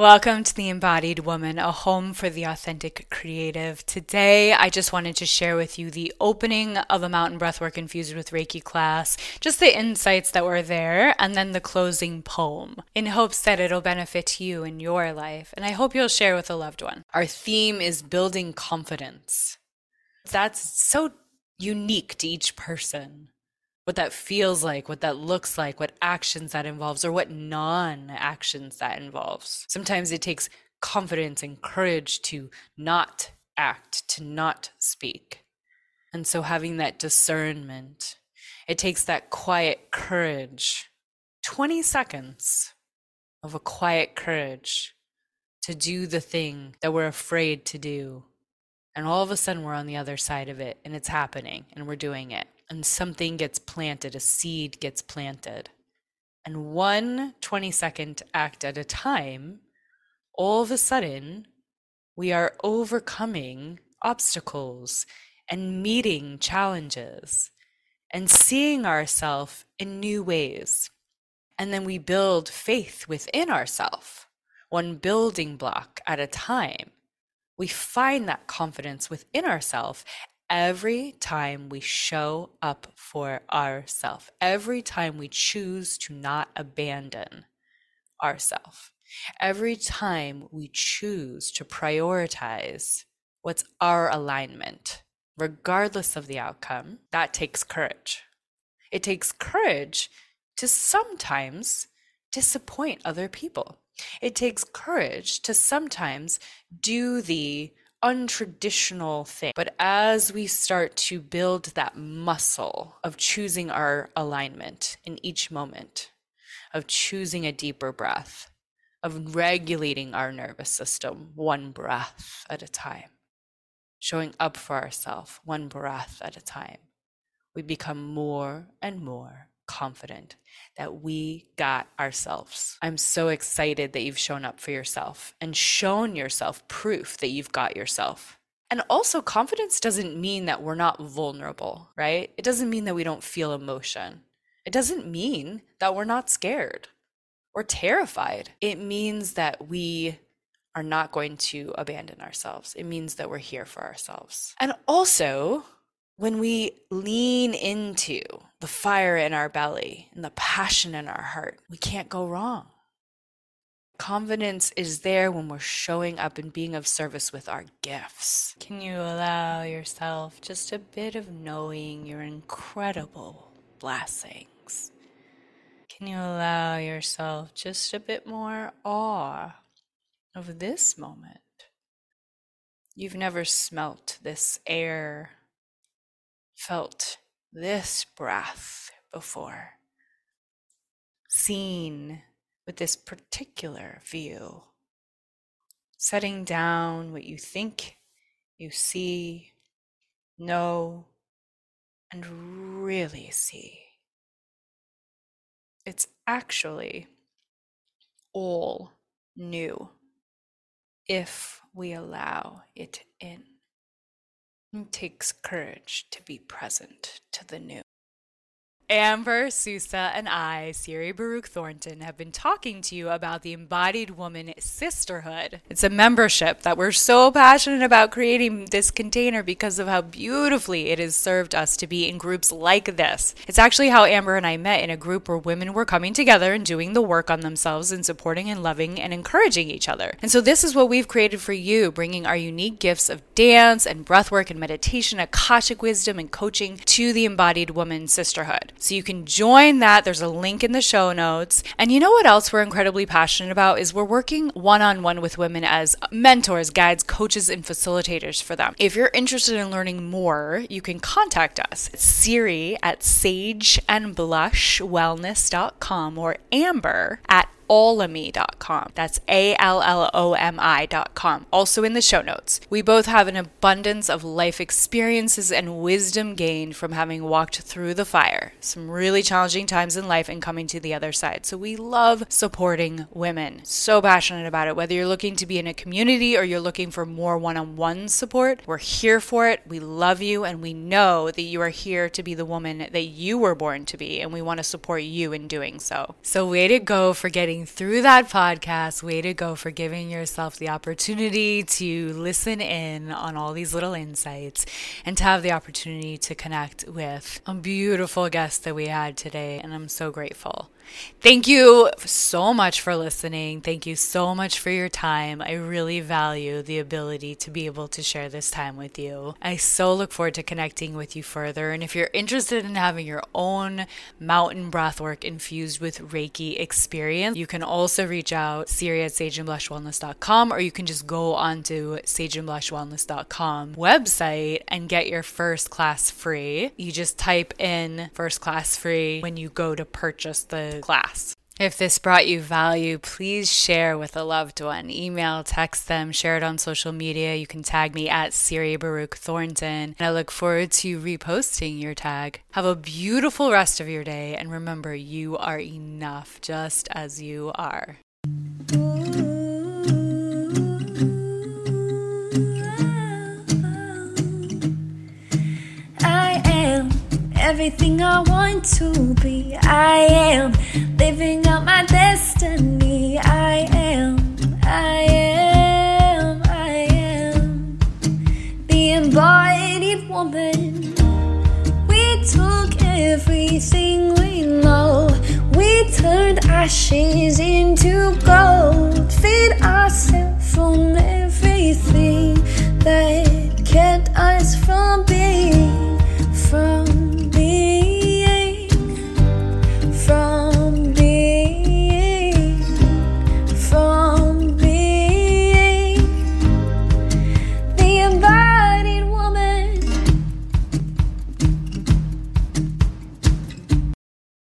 Welcome to the Embodied Woman, a home for the authentic creative. Today, I just wanted to share with you the opening of a mountain breathwork infused with Reiki class, just the insights that were there, and then the closing poem in hopes that it'll benefit you in your life. And I hope you'll share with a loved one. Our theme is building confidence. That's so unique to each person what that feels like, what that looks like, what actions that involves, or what non actions that involves. Sometimes it takes confidence and courage to not act, to not speak. And so having that discernment, it takes that quiet courage, 20 seconds of a quiet courage to do the thing that we're afraid to do. And all of a sudden, we're on the other side of it and it's happening and we're doing it and something gets planted, a seed gets planted. And one 20 second act at a time, all of a sudden, we are overcoming obstacles and meeting challenges and seeing ourselves in new ways. And then we build faith within ourselves, one building block at a time. We find that confidence within ourselves every time we show up for ourselves, every time we choose to not abandon ourselves, every time we choose to prioritize what's our alignment, regardless of the outcome, that takes courage. It takes courage to sometimes disappoint other people. It takes courage to sometimes do the untraditional thing. But as we start to build that muscle of choosing our alignment in each moment, of choosing a deeper breath, of regulating our nervous system one breath at a time, showing up for ourselves one breath at a time, we become more and more confident that we got ourselves. I'm so excited that you've shown up for yourself and shown yourself proof that you've got yourself. And also, confidence doesn't mean that we're not vulnerable, right? It doesn't mean that we don't feel emotion. It doesn't mean that we're not scared or terrified. It means that we are not going to abandon ourselves. It means that we're here for ourselves. And also, when we lean into the fire in our belly and the passion in our heart, we can't go wrong. Confidence is there when we're showing up and being of service with our gifts. Can you allow yourself just a bit of knowing your incredible blessings? Can you allow yourself just a bit more awe of this moment? You've never smelt this air felt this breath before, seen with this particular view, setting down what you think you see, know, and really see. It's actually all new if we allow it in. It takes courage to be present to the new. Amber Susa and I, Siri Baruc Thornton, have been talking to you about the Embodied Woman Sisterhood. It's a membership that we're so passionate about creating this container because of how beautifully it has served us to be in groups like this. It's actually how Amber and I met in a group where women were coming together and doing the work on themselves and supporting and loving and encouraging each other. And so this is what we've created for you, bringing our unique gifts of dance and breathwork and meditation, Akashic wisdom and coaching to the Embodied Woman Sisterhood. So you can join that. There's a link in the show notes. And you know what else we're incredibly passionate about is we're working one on one with women as mentors, guides, coaches, and facilitators for them. If you're interested in learning more, you can contact us. Siri at sageandblushwellness.com or Amber at allomi.com. That's A L L O M I.com. Also in the show notes. We both have an abundance of life experiences and wisdom gained from having walked through the fire, some really challenging times in life, and coming to the other side. So we love supporting women. So passionate about it. Whether you're looking to be in a community or you're looking for more one on one support, we're here for it. We love you, and we know that you are here to be the woman that you were born to be, and we want to support you in doing so. So, way to go for getting getting through that podcast. Way to go for giving yourself the opportunity to listen in on all these little insights and to have the opportunity to connect with a beautiful guest that we had today. And I'm so grateful. Thank you so much for listening. Thank you so much for your time. I really value the ability to be able to share this time with you. I so look forward to connecting with you further. And if you're interested in having your own mountain breathwork infused with Reiki experience, you can also reach out Siri at sageandblushwellness.com or you can just go onto sageandblushwellness.com website and get your first class free. You just type in first class free when you go to purchase class. If this brought you value, please share with a loved one. Email, text them, share it on social media. You can tag me at Siri Baruc Thornton. And I look forward to reposting your tag. Have a beautiful rest of your day. And remember, you are enough just as you are. Everything I want to be. I am living out my destiny. I am, I am, I am the embodied woman. We took everything we know, we turned ashes into gold.